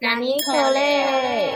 纳尼可雷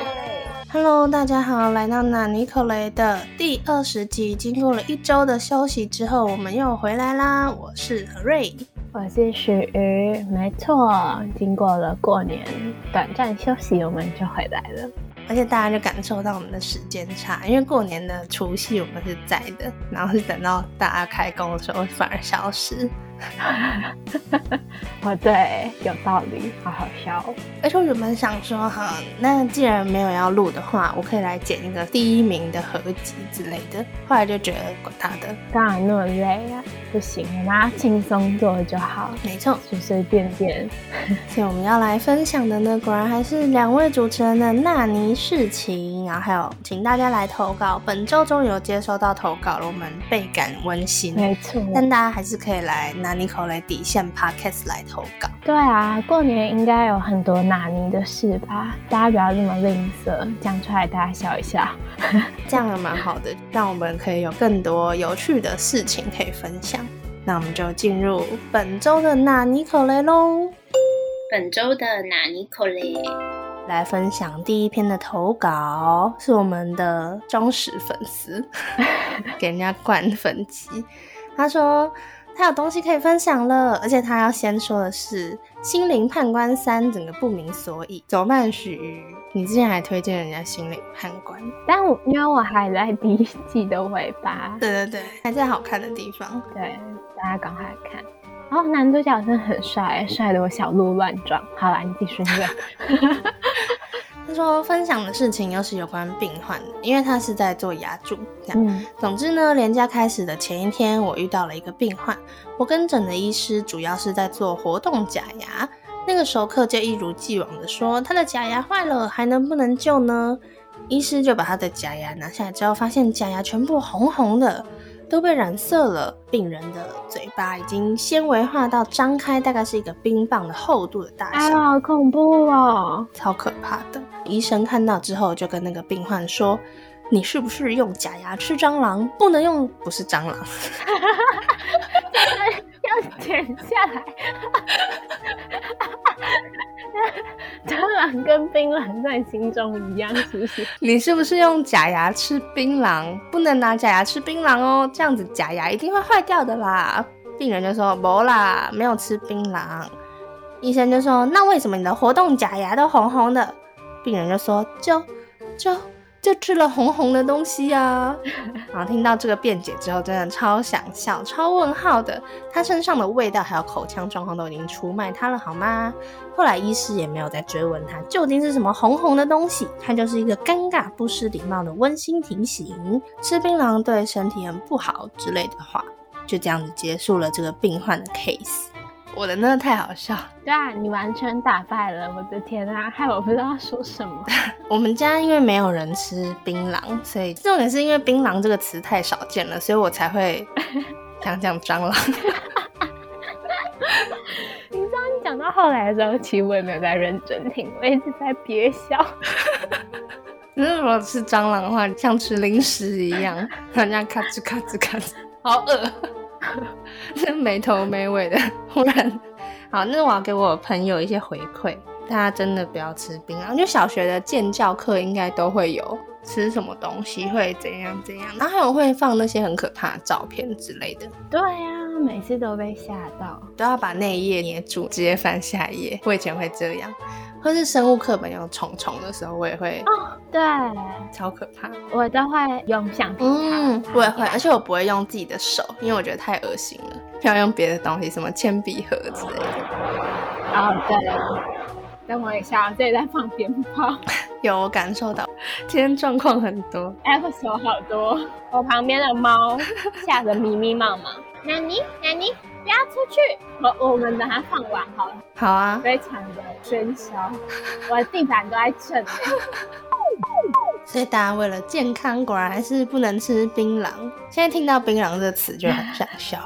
，Hello，大家好，来到纳尼可雷的第二十集。经过了一周的休息之后，我们又回来啦。我是何瑞，我是许瑜，没错，经过了过年短暂休息，我们就回来了。而且大家就感受到我们的时间差，因为过年的除夕我们是在的，然后是等到大家开工的时候反而消失。哦，对，有道理，好好笑。而且我原本想说，哈，那既然没有要录的话，我可以来剪一个第一名的合集之类的。后来就觉得管他的，当然那么累啊，不行，我们要轻松做就好。没错，随随便便。所以我们要来分享的呢，果然还是两位主持人的纳尼事情，然后还有请大家来投稿。本周终于有接收到投稿了，我们倍感温馨。没错，但大家还是可以来拿。尼可雷底线 Podcast 来？投稿。对啊，过年应该有很多纳尼的事吧？大家不要这么吝啬，讲出来？大家笑一笑，这样也蛮好的，让我们可以有更多有趣的事情可以分享。那我们就进入本周的纳尼可雷喽。本周的纳尼可雷来？分享第一篇的投稿，是我们的忠实粉丝给人家灌粉机，他说。他有东西可以分享了，而且他要先说的是《心灵判官三》整个不明所以，怎么办？许你之前还推荐人家《心灵判官》，但我因为我还在第一季的尾巴，对对对，还在好看的地方，对，大家赶快看。然后男主角真的很帅，帅的我小鹿乱撞。好了，你继续念。他说分享的事情又是有关病患的，因为他是在做牙助。嗯，总之呢，连假开始的前一天，我遇到了一个病患。我跟诊的医师主要是在做活动假牙。那个熟客就一如既往的说，他的假牙坏了，还能不能救呢？医师就把他的假牙拿下来之后，发现假牙全部红红的。都被染色了，病人的嘴巴已经纤维化到张开，大概是一个冰棒的厚度的大小，哎，好恐怖哦，超可怕的。医生看到之后就跟那个病患说：“你是不是用假牙吃蟑螂？不能用，不是蟑螂，要剪下来。”蟑螂跟槟榔在心中一样，是不是？你是不是用假牙吃槟榔？不能拿假牙吃槟榔哦，这样子假牙一定会坏掉的啦。病人就说：没啦，没有吃槟榔。医生就说：那为什么你的活动假牙都红红的？病人就说：就就。就吃了红红的东西呀！然后听到这个辩解之后，真的超想笑、超问号的。他身上的味道还有口腔状况都已经出卖他了，好吗？后来医师也没有再追问他究竟是什么红红的东西，他就是一个尴尬、不失礼貌的温馨提醒：吃槟榔对身体很不好之类的话。就这样子结束了这个病患的 case。我的那个太好笑，对啊，你完全打败了，我的天啊，害我不知道说什么。我们家因为没有人吃槟榔，所以重点是因为槟榔这个词太少见了，所以我才会 讲讲蟑螂。你知道，你讲到后来的时候，其实我也没有在认真听，我一直在憋笑。如果吃蟑螂的话，像吃零食一样，人家咔吱咔吱咔吱，好饿。这 没头没尾的，忽然好，那我要给我朋友一些回馈，大家真的不要吃槟榔。就小学的建教课应该都会有吃什么东西会怎样怎样，然后还有会放那些很可怕的照片之类的。对呀，每次都被吓到，都要把那一页捏住，直接翻下一页。我以前会这样。或是生物课本有虫虫的时候，我也会哦，对，超可怕。我都会用橡皮擦，我也会，而且我不会用自己的手，因为我觉得太恶心了，要用别的东西，什么铅笔盒之类的。哦，对，等我一下，这里在放鞭炮。有，我感受到今天状况很多，episode 好多。我旁边的猫 吓得迷迷茫茫。纳尼？纳尼？不要出去！我我们等它放完好了。好啊，非常的喧嚣，我的地板都在震。所以大家为了健康，果然还是不能吃槟榔。现在听到槟榔这词就很想笑。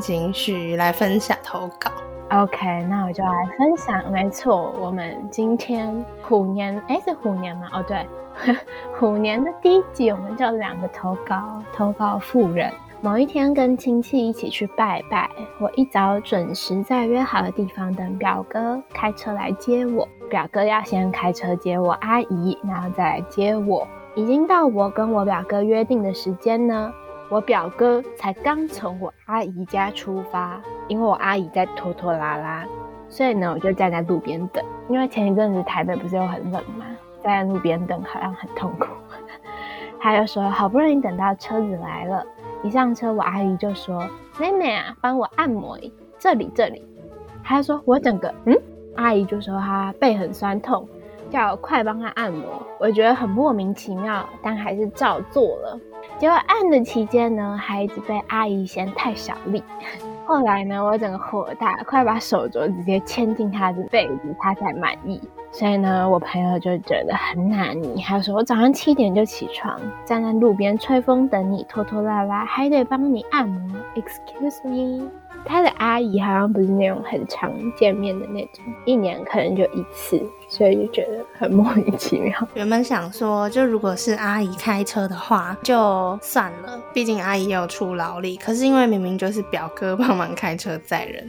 请许来分享投稿。OK，那我就来分享。没错，我们今天虎年，哎，是虎年吗？哦，对，虎年的第一集，我们就两个投稿，投稿富人。某一天，跟亲戚一起去拜拜。我一早准时在约好的地方等表哥开车来接我。表哥要先开车接我阿姨，然后再来接我。已经到我跟我表哥约定的时间呢，我表哥才刚从我阿姨家出发，因为我阿姨在拖拖拉拉，所以呢，我就站在路边等。因为前一阵子台北不是又很冷吗？站在路边等好像很痛苦。他就说好不容易等到车子来了，一上车我阿姨就说：“妹妹啊，帮我按摩这里这里。”他说我整个嗯，阿姨就说她背很酸痛，叫快帮他按摩。我觉得很莫名其妙，但还是照做了。结果按的期间呢，还一直被阿姨嫌太小力。后来呢，我整个火大，快把手镯直接牵进他的被子，他才满意。所以呢，我朋友就觉得很难你，还说我早上七点就起床，站在路边吹风等你，拖拖拉拉，还得帮你按摩。Excuse me，他的阿姨好像不是那种很常见面的那种，一年可能就一次，所以就觉得很莫名其妙。原本想说，就如果是阿姨开车的话，就算了，毕竟阿姨有出劳力。可是因为明明就是表哥帮忙开车载人，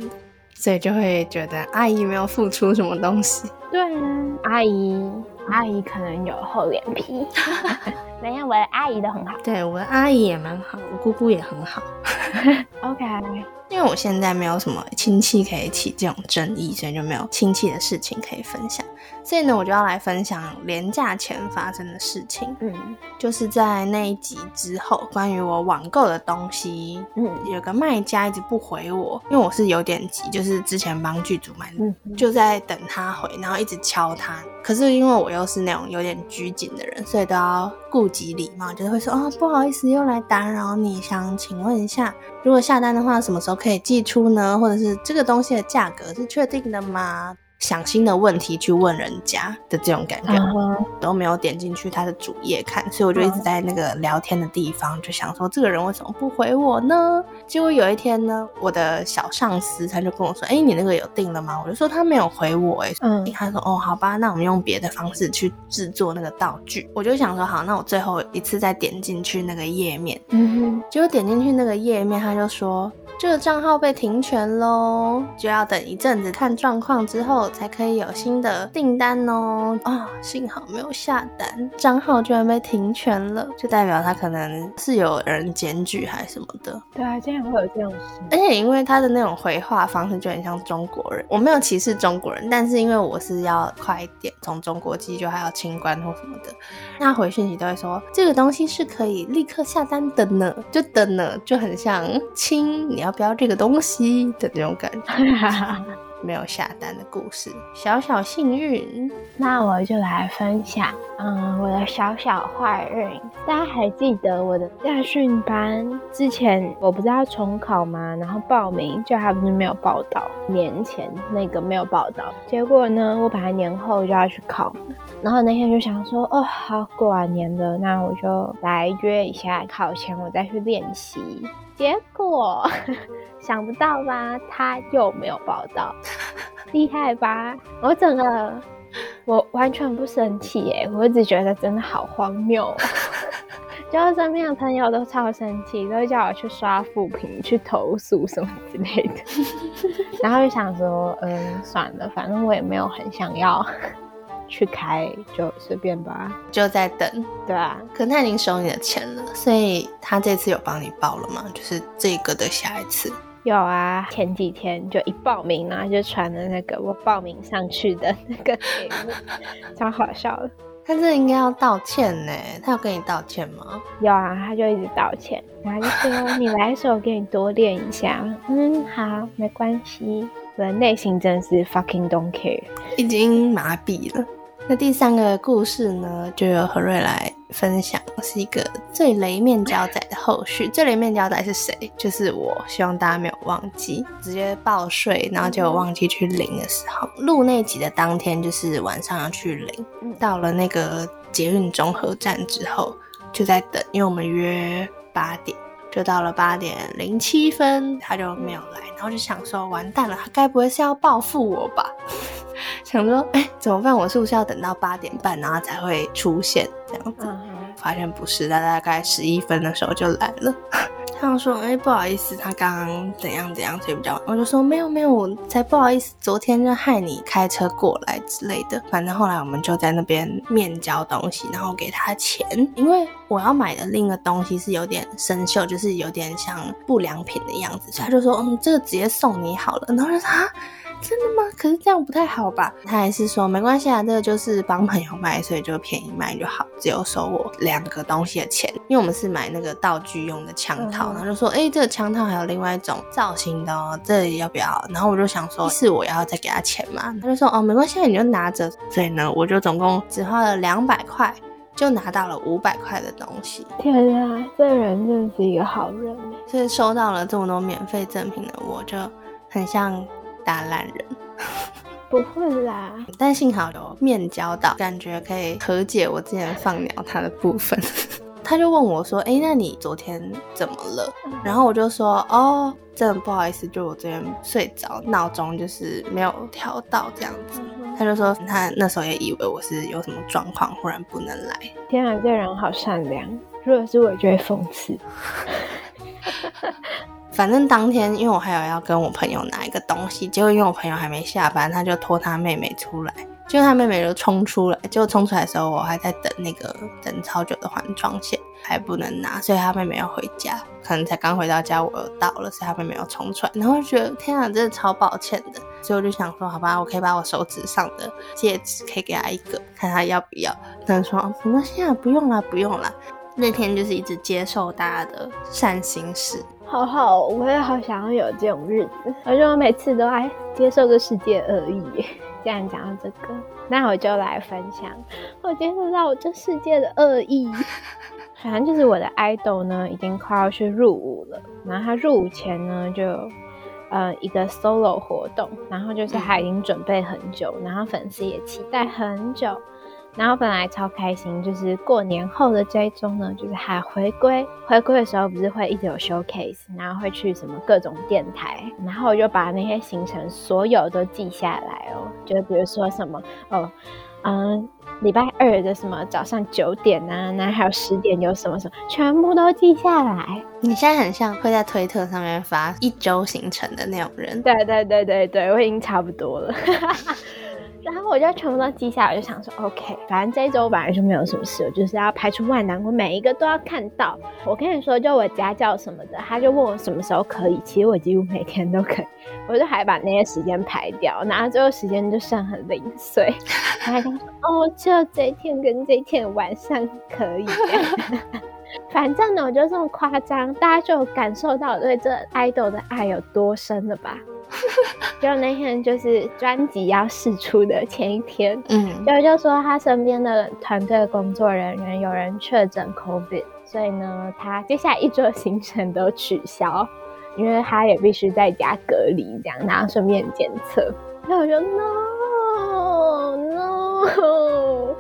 所以就会觉得阿姨没有付出什么东西。对啊，阿姨，阿姨可能有厚脸皮。没有，我的阿姨都很好。对，我的阿姨也蛮好，我姑姑也很好。OK，因为我现在没有什么亲戚可以起这种争议，所以就没有亲戚的事情可以分享。所以呢，我就要来分享廉价前发生的事情。嗯就是在那一集之后，关于我网购的东西，嗯有个卖家一直不回我，因为我是有点急，就是之前帮剧组买的，嗯，就在等他回，然后一直敲他。可是因为我又是那种有点拘谨的人，所以都要顾及礼貌，就是会说哦不好意思，又来打扰你，想请问一下，如果下单的话，什么时候可以寄出呢？或者是这个东西的价格是确定的吗？想新的问题去问人家的这种感觉，都没有点进去他的主页看，所以我就一直在那个聊天的地方，就想说这个人为什么不回我呢？结果有一天呢，我的小上司他就跟我说：“哎、你那个有定了吗？”我就说他没有回我、哎，嗯他说：“哦，好吧，那我们用别的方式去制作那个道具。”我就想说：“好，那我最后一次再点进去那个页面，嗯结果点进去那个页面，他就说这个账号被停权喽，就要等一阵子看状况之后才可以有新的订单哦。啊、幸好没有下单，账号居然被停权了，就代表他可能是有人检举还是什么的。对啊，竟然会有这种事。而且因为他的那种回话方式就很像中国人，我没有歧视中国人，但是因为我是要快一点从中国寄，就还要清关或什么的，那回讯息都会说这个东西是可以立刻下单的呢，就的呢，就很像亲，你要不要这个东西的那种感觉。没有下单的故事，小小幸运。那我就来分享，嗯，我的小小坏运。大家还记得我的驾训班之前我不是要重考吗？然后报名，就还不是没有报到，年前那个没有报到。结果呢，我本来年后就要去考，然后那天就想说，哦，好，过完年了，那我就来约一下，考前我再去练习。结果想不到吧，他又没有报到，厉害吧？我整个我完全不生气耶，我只觉得真的好荒谬、哦。就是身边的朋友都超生气，都叫我去刷负评、去投诉什么之类的。然后就想说，嗯，算了，反正我也没有很想要去开，就随便吧。就在等，对啊，可他已经收你的钱了，所以他这次有帮你报了吗？就是这个的下一次。有啊，前几天就一报名，然后就传了那个我报名上去的那个 节目，超好笑的。他这应该要道歉呢，他有跟你道歉吗？有啊，他就一直道歉，然后就说你来的时候我给你多练一下。嗯，好，没关系。我的内心真的是 fucking don't care。已经麻痹了。那第三个故事呢，就由何瑞来分享，是一个最雷面胶仔的后续。最雷面胶仔是谁？就是我，希望大家没有忘记，直接报税，然后就忘记去领的时候，录那集的当天就是晚上要去领。嗯到了那个捷运中和站之后，就在等，因为我们约八点。就到了八点零七分，他就没有来，然后就想说完蛋了，他该不会是要报复我吧？想说，哎、怎么办？我是不是要等到八点半，然后才会出现这样子？发现不是，他大概十一分的时候就来了。他说：“哎、不好意思，他刚刚怎样怎样，所以比较晚。”我就说：“没有没有，我才不好意思，昨天就害你开车过来之类的。”反正后来我们就在那边面交东西，然后给他钱，因为我要买的另一个东西是有点生锈，就是有点像不良品的样子，所以他就说：“嗯，这个直接送你好了。”然后我就说：“啊。”真的吗？可是这样不太好吧？他还是说没关系啊，这个就是帮朋友卖，所以就便宜卖就好，只有收我两个东西的钱，因为我们是买那个道具用的枪套，嗯然后就说，哎、这个枪套还有另外一种造型的哦，这里要不要？然后我就想说，是我要再给他钱嘛？他就说，哦，没关系，你就拿着。所以呢，我就总共只花了两百块，就拿到了五百块的东西。天啊，这个人真的是一个好人欸所以收到了这么多免费赠品的我，就很像大烂人。不会啦，但幸好有面交到，感觉可以和解我之前放鸟他的部分。他就问我说：“哎、那你昨天怎么了？”然后我就说：“哦，真的不好意思，就我昨天睡着，闹钟就是没有调到这样子。”他就说他那时候也以为我是有什么状况，忽然不能来。天啊，这个人好善良。如果是我，就会讽刺。反正当天，因为我还有要跟我朋友拿一个东西，结果因为我朋友还没下班，他就拖他妹妹出来，结果他妹妹就冲出来，结果冲出来的时候，我还在等那个等超久的环状线，还不能拿，所以他妹妹要回家，可能才刚回到家，我又到了，所以他妹妹又冲出来，然后就觉得天啊，真的超抱歉的，所以我就想说，好吧，我可以把我手指上的戒指可以给他一个，看他要不要，他说哦没关系啊，不用啦，不用啦。那天就是一直接受大家的善心事，好好，我也好想要有这种日子。而且我每次都爱接受这世界恶意。既然讲到这个，那我就来分享我接受到我这世界的恶意。反正就是我的 idol 呢，已经快要去入伍了。然后他入伍前呢，就呃一个 solo 活动，然后就是他已经准备很久，然后粉丝也期待很久。然后本来超开心，就是过年后的这一周呢，就是还回归。回归的时候不是会一直有 showcase，然后会去什么各种电台，然后我就把那些行程所有都记下来哦。就比如说什么哦，嗯，礼拜二的什么早上九点啊，然后还有十点有什么什么，全部都记下来。你现在很像会在推特上面发一周行程的那种人。对对对对对，我已经差不多了。然后我就全部都记下来，我就想说，OK，反正这一周本来就没有什么事，我就是要排除万难，我每一个都要看到。我跟你说，就我家教什么的，他就问我什么时候可以，其实我几乎每天都可以，我就还把那些时间排掉，然后最后时间就剩很零碎。他还跟我说，哦，只有这一天跟这一天晚上可以这样。反正呢，我就这么夸张，大家就有感受到我对这 idol 的爱有多深了吧？就那天就是专辑要试出的前一天，嗯，就就说他身边的团队工作人员有人确诊 COVID，所以呢，他接下来一周的行程都取消，因为他也必须在家隔离这样，然后顺便检测。然后我就 no no，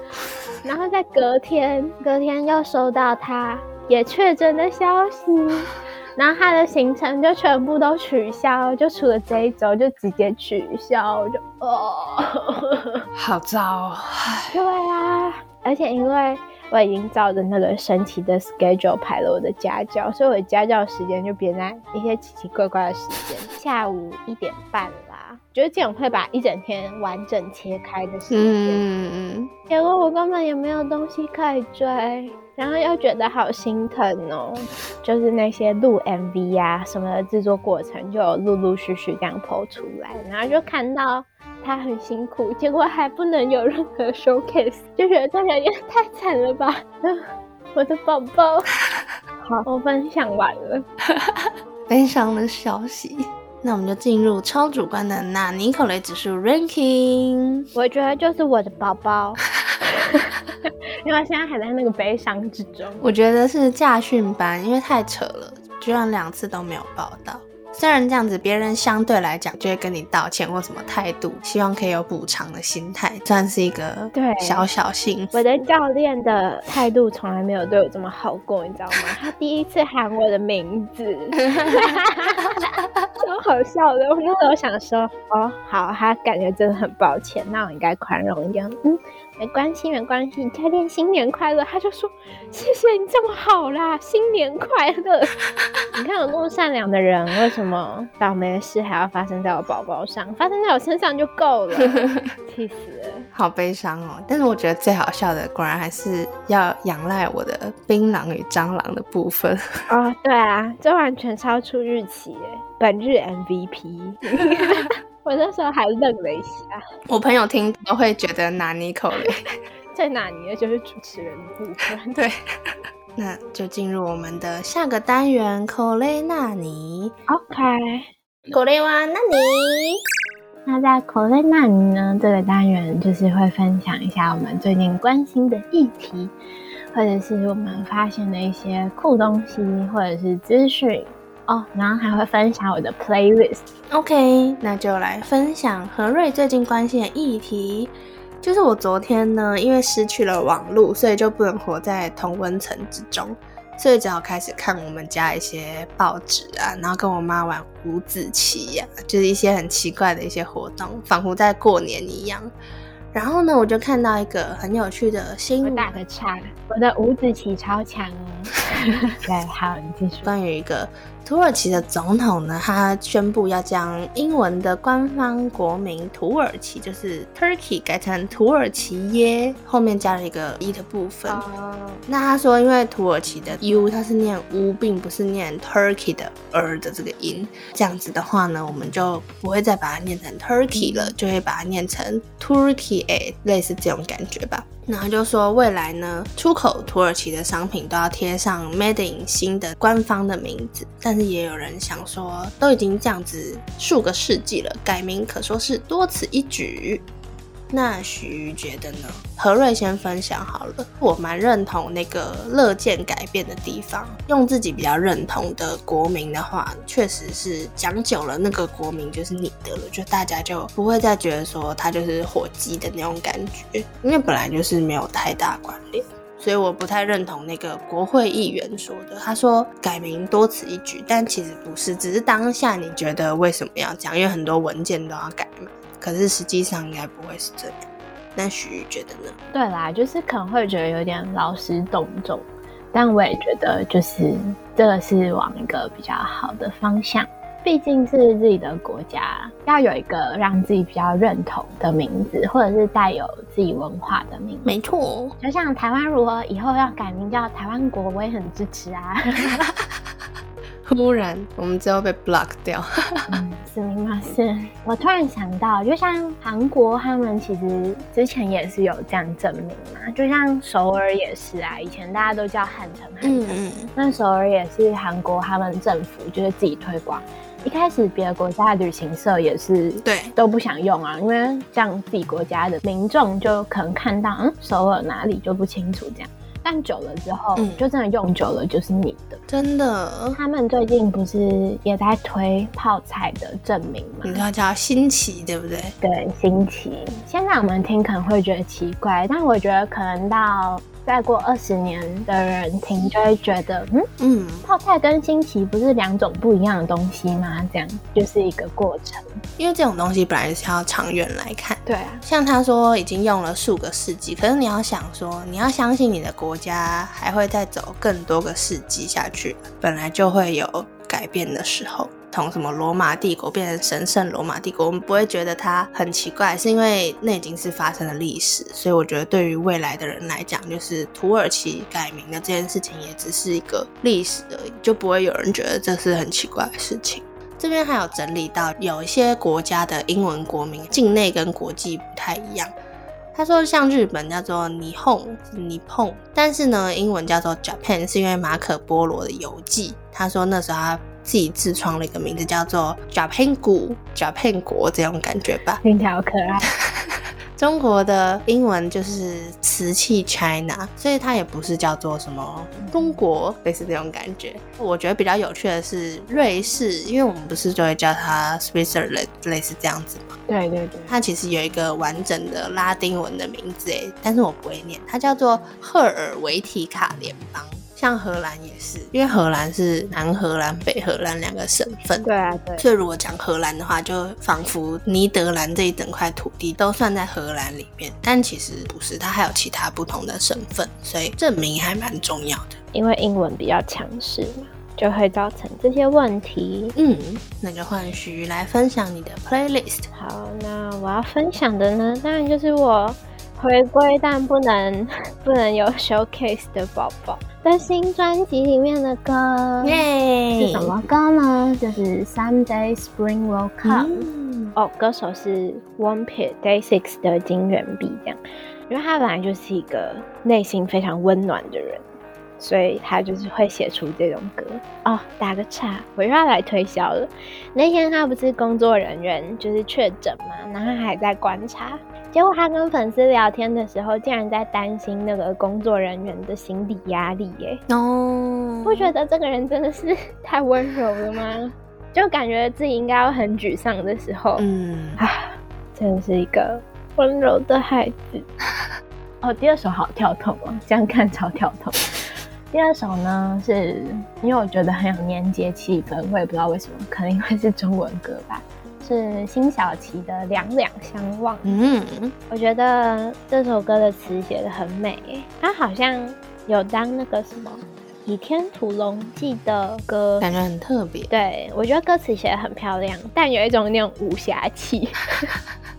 然后在隔天，隔天又收到他也确诊的消息。然后他的行程就全部都取消，就除了这一周就直接取消，就哦，好糟哦。唉对啊，而且因为我已经照着那个神奇的 schedule 排了我的家教，所以我的家教时间就变在一些奇奇怪怪的时间，下午一点半啦，就是这种会把一整天完整切开的时间。嗯嗯结果我根本也没有东西可以追，然后又觉得好心疼哦。就是那些录 MV 呀、什么的制作过程，就有陆陆续续这样剖出来，然后就看到他很辛苦，结果还不能有任何 showcase，就觉得这人也太惨了吧！我的宝宝，好，我分享完了。嗯，悲伤的消息。那我们就进入超主观的纳尼口雷指数 ranking。我觉得就是我的宝宝，因为现在还在那个悲伤之中。我觉得是驾训班，因为太扯了，居然两次都没有报到。虽然这样子，别人相对来讲就会跟你道歉或什么态度，希望可以有补偿的心态，算是一个对小小幸福。我的教练的态度从来没有对我这么好过，你知道吗？他第一次喊我的名字，就好笑的。我那时候想说，哦，好，他感觉真的很抱歉，那我应该宽容一点。嗯，没关系，没关系，教练新年快乐。他就说，谢谢你这么好啦，新年快乐。你看我那么善良的人，为什么倒霉的事还要发生在我宝宝上？发生在我身上就够了，气死了。好悲伤哦！但是我觉得最好笑的，果然还是要仰赖我的槟榔与蟑螂的部分。哦，对啊，这完全超出预期耶！本日 MVP，我那时候还愣了一下。我朋友听都会觉得拿尼口嘞，在拿捏的就是主持人的部分。对，那就进入我们的下个单元口雷纳尼。OK，口雷哇纳尼。那在口雷那里呢，这个单元就是会分享一下我们最近关心的议题，或者是我们发现的一些酷东西，或者是资讯哦，然后还会分享我的 playlist。OK，那就来分享何瑞最近关心的议题。就是我昨天呢，因为失去了网络，所以就不能活在同温层之中，所以只好开始看我们家一些报纸啊，然后跟我妈玩五子棋呀、就是一些很奇怪的一些活动，仿佛在过年一样。然后呢，我就看到一个很有趣的新我闻，打个岔，我的五子棋超强哦。对，好，你继续。关于一个土耳其的总统呢，他宣布要将英文的官方国名土耳其，就是 Turkey 改成土耳其耶，后面加了一个 e 的部分。哦，那他说，因为土耳其的 u 它是念 u，并不是念 Turkey 的 er 的这个音，这样子的话呢，我们就不会再把它念成 Turkey 了，就会把它念成 Turkey，哎，类似这种感觉吧。然后就说未来呢，出口土耳其的商品都要贴上 Made in 新的官方的名字，但是也有人想说，都已经这样子数个世纪了，改名可说是多此一举。那徐觉得呢？何瑞先分享好了，我蛮认同那个乐见改变的地方。用自己比较认同的国民的话，确实是讲久了，那个国民就是你的了，就大家就不会再觉得说他就是火鸡的那种感觉，因为本来就是没有太大关联。所以我不太认同那个国会议员说的，他说改名多此一举，但其实不是，只是当下你觉得为什么要这样？因为很多文件都要改嘛。可是实际上应该不会是这样。那徐宇觉得呢？对啦，就是可能会觉得有点劳师动众，但我也觉得就是这个是往一个比较好的方向。毕竟是自己的国家，要有一个让自己比较认同的名字，或者是带有自己文化的名字。没错，就像台湾如果以后要改名叫台湾国，我也很支持啊。突然我们之后被 block 掉。嗯，是明码是。我突然想到，就像韩国他们其实之前也是有这样证明嘛，就像首尔也是啊，以前大家都叫汉城汉城，嗯那首尔也是韩国他们政府就是自己推广。一开始别的国家的旅行社也是对都不想用啊，因为这样自己国家的民众就可能看到嗯首尔哪里就不清楚这样，但久了之后、嗯就真的用久了就是你的。真的，他们最近不是也在推泡菜的证明吗？你要叫新奇，对不对？对，新奇。现在我们听可能会觉得奇怪，但我觉得可能到再过二十年的人听就会觉得，嗯，嗯，泡菜跟新奇不是两种不一样的东西吗？这样就是一个过程。因为这种东西本来是要长远来看。对啊，像他说已经用了数个世纪，可是你要想说，你要相信你的国家还会再走更多个世纪下去，本来就会有改变的时候。从什么罗马帝国变成神圣罗马帝国，我们不会觉得它很奇怪，是因为那已经是发生的历史。所以我觉得对于未来的人来讲，就是土耳其改名的这件事情也只是一个历史而已，就不会有人觉得这是很奇怪的事情。这边还有整理到有一些国家的英文国名境内跟国际不太一样。他说，像日本叫做霓虹尼碰，但是呢，英文叫做 Japan，是因为马可波罗的游记。他说那时候他自己自创了一个名字，叫做 Japan 国 Japan 国这种感觉吧。听起来好可爱。中国的英文就是瓷器 China，所以它也不是叫做什么中国，类似这种感觉。我觉得比较有趣的是瑞士，因为我们不是就会叫它 Switzerland，类似这样子嘛。对对对，它其实有一个完整的拉丁文的名字诶，但是我不会念，它叫做赫尔维提卡联邦。像荷兰也是，因为荷兰是南荷兰、北荷兰两个省份。对啊，对。所以如果讲荷兰的话，就仿佛尼德兰这一整块土地都算在荷兰里面，但其实不是，它还有其他不同的省份，所以证明还蛮重要的。因为英文比较强势嘛，就会造成这些问题。嗯，那就换徐来分享你的 playlist。好，那我要分享的呢，当然就是我回归但不能 不能有 showcase 的宝宝的新专辑里面的歌。耶是什么歌呢？就是 Someday Spring Will Come。嗯哦，歌手是 One Pit Day Six 的金元碧，这样，因为他本来就是一个内心非常温暖的人，所以他就是会写出这种歌。哦，打个岔，我又要来推销了。那天他不是工作人员就是确诊嘛，然后他还在观察，结果他跟粉丝聊天的时候，竟然在担心那个工作人员的心理压力耶。哦，不觉得这个人真的是太温柔了吗？就感觉自己应该要很沮丧的时候，嗯，啊，真的是一个温柔的孩子。哦，第二首好跳痛哦，这样看超跳痛。第二首呢，是因为我觉得很有年节气氛，我也不知道为什么，可能因为是中文歌吧。是辛晓琪的《两两相望》。嗯，我觉得这首歌的词写的很美，它好像有当那个什么《倚天屠龙记》的歌。感觉很特别，对，我觉得歌词写的很漂亮，但有一种那种武侠气。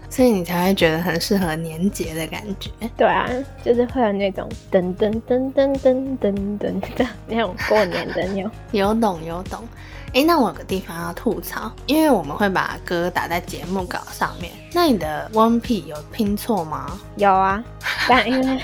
所以你才会觉得很适合年节的感觉。对啊，就是会有那种噔噔噔噔噔噔噔的那种过年的那种。有 懂有懂。哎，那我有个地方要吐槽，因为我们会把歌打在节目稿上面。那你的 One P 有拼错吗？有啊，但因为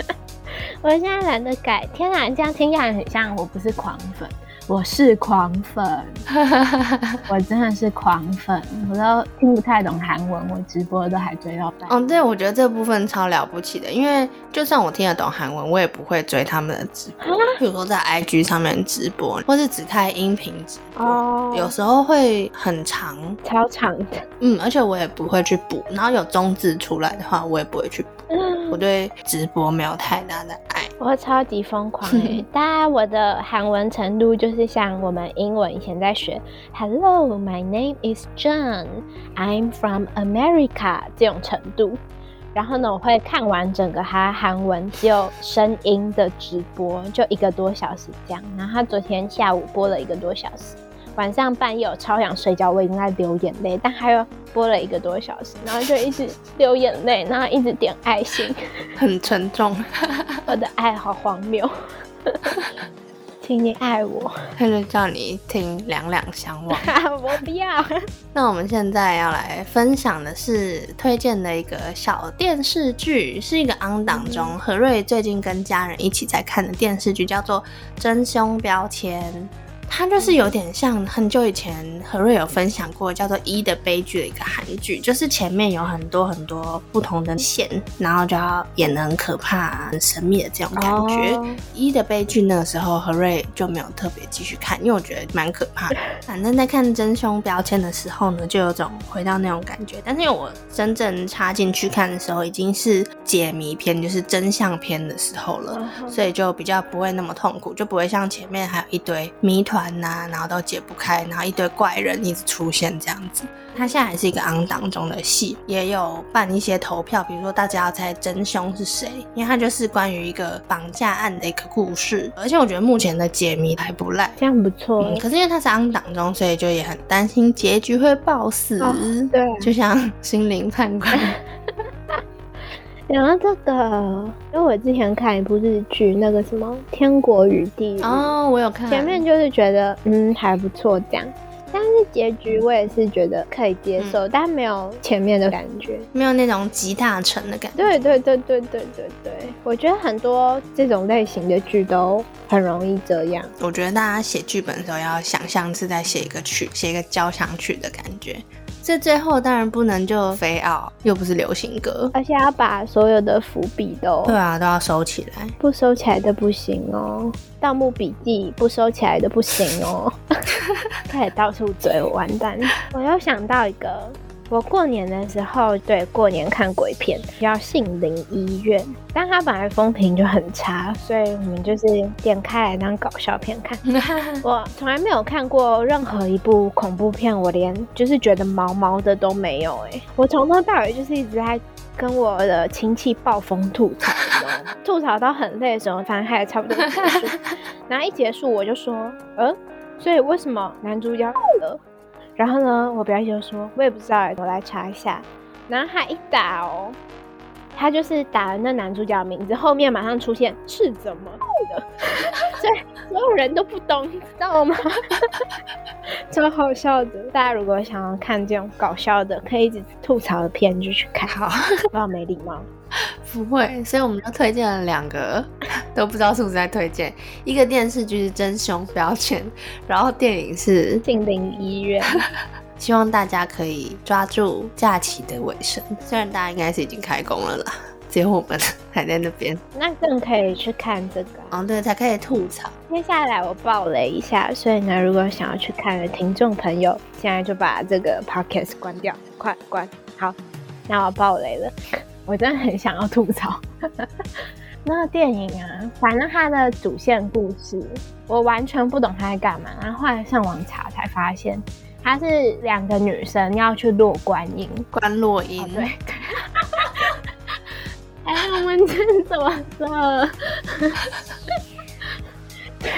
我现在懒得改。天哪，这样听起来很像我不是狂粉，我是狂粉，我真的是狂粉，我都听不太懂韩文，我直播都还追到半夜。哦，对，我觉得这部分超了不起的，因为就算我听得懂韩文，我也不会追他们的直播。比如说在 IG 上面直播，或是只看音频直播，哦有时候会很长，超长的，嗯，而且我也不会去补。然后有中字出来的话，我也不会去补。我对直播没有太大的爱。我超级疯狂欸，当然我的韩文程度就是像我们英文以前在学 “Hello, my name is John, I'm from America” 这种程度。然后呢，我会看完整个他韩文只有声音的直播，就一个多小时这样。然后他昨天下午播了一个多小时，晚上半夜我超想睡觉，我已经在流眼泪，但还有播了一个多小时，然后就一直流眼泪，然后一直点爱心。很沉重，我的爱好荒谬，请你爱我，他就叫你听两两相望。我不要。那我们现在要来分享的是推荐的一个小电视剧，是一个 on 档中何瑞最近跟家人一起在看的电视剧，叫做《真凶标签》。它就是有点像很久以前何瑞有分享过叫做《一的悲剧》的一个韩剧，就是前面有很多很多不同的线，然后就要演的很可怕、很神秘的这种感觉。哦一的悲剧那个时候何瑞就没有特别继续看，因为我觉得蛮可怕的。反正在看真凶标签的时候呢，就有种回到那种感觉。但是因为我真正插进去看的时候，已经是解谜篇，就是真相篇的时候了，嗯所以就比较不会那么痛苦，就不会像前面还有一堆谜团呐、然后都解不开，然后一堆怪人一直出现这样子。它现在还是一个 on 档中的戏，也有办一些投票，比如说大家要猜真凶是谁，因为它就是关于一个绑架案的一个故事，而且我觉得目前的解谜还不赖。这样不错。嗯，可是因为它是 on 档中，所以就也很担心结局会爆死，哦对就像心灵判官。讲到这个，因为我之前看一部日剧，那个什么《天国与地狱》，哦，我有看前面就是觉得嗯还不错这样，但是结局我也是觉得可以接受，但没有前面的感觉。没有那种集大成的感觉。对对对对对对对，我觉得很多这种类型的剧都很容易这样。我觉得大家写剧本的时候要想象是在写一个曲，写一个交响曲的感觉。这最后当然不能就飞奥，又不是流行歌。而且要把所有的伏笔都对啊，都要收起来。不收起来的不行哦，《盗墓笔记》不收起来的不行哦，开始到处追我，完蛋！我又想到一个我过年的时候，对过年看鬼片叫《杏林医院》，但它本来风评就很差，所以我们就是点开来当搞笑片看。我从来没有看过任何一部恐怖片，我连就是觉得毛毛的都没有。哎，我从头到尾就是一直在跟我的亲戚暴风吐槽，吐槽到很累的时候，反正还差不多结束。然后一结束，我就说，呃，所以为什么男主角死了？然后呢，我表姐就说：“我也不知道，我来查一下。”然后他一打哦，他就是打了那男主角的名字，后面马上出现是怎么的，所以所有人都不懂，知道吗？超好笑的。大家如果想要看这种搞笑的、可以一直吐槽的片，就去看。好，不要没礼貌。不会，所以我们就推荐了两个，都不知道是不是在推荐。一个电视剧是《真凶标签》，然后电影是《心灵医院》。希望大家可以抓住假期的尾声，虽然大家应该是已经开工了啦，只有我们还在那边。那更可以去看这个，嗯，对，才可以吐槽。接下来我爆雷一下，所以呢，如果想要去看的听众朋友，现在就把这个 podcast 关掉，快关。好，那我爆雷了。我真的很想要吐槽 那个电影啊，反正它的主线故事我完全不懂它在干嘛，然后后来上网查才发现，它是两个女生要去落观音，观落音，对。哎，我们这怎么做？对，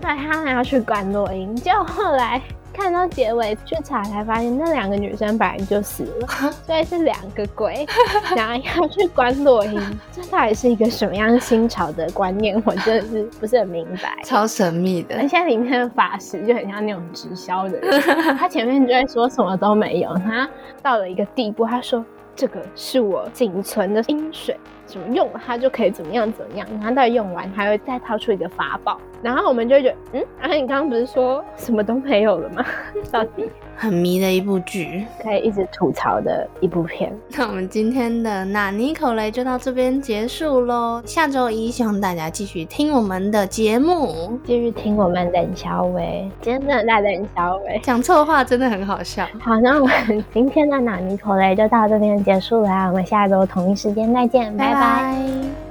对，他们要去观落音，就后来。看到结尾去查才发现，那两个女生本来就死了，所以是两个鬼，然后要去关落音，这到底是一个什么样新潮的观念？我真的是不是很明白，超神秘的。而且里面的法师就很像那种直销的人，他前面就在说什么都没有，他到了一个地步，他说这个是我仅存的阴水。怎么用它就可以怎么样怎么样，然后到用完还会再掏出一个法宝，然后我们就觉得，嗯，啊，你刚刚不是说什么都没有了吗？到底很迷的一部剧，可以一直吐槽的一部片。那我们今天的纳尼口雷就到这边结束喽。下周一希望大家继续听我们的节目，继续听我们冷小伟，今天真的在冷小伟讲错话真的很好笑。好，那我们 今天的纳尼口雷就到这边结束了，我们下周同一时间再见，拜拜。拜。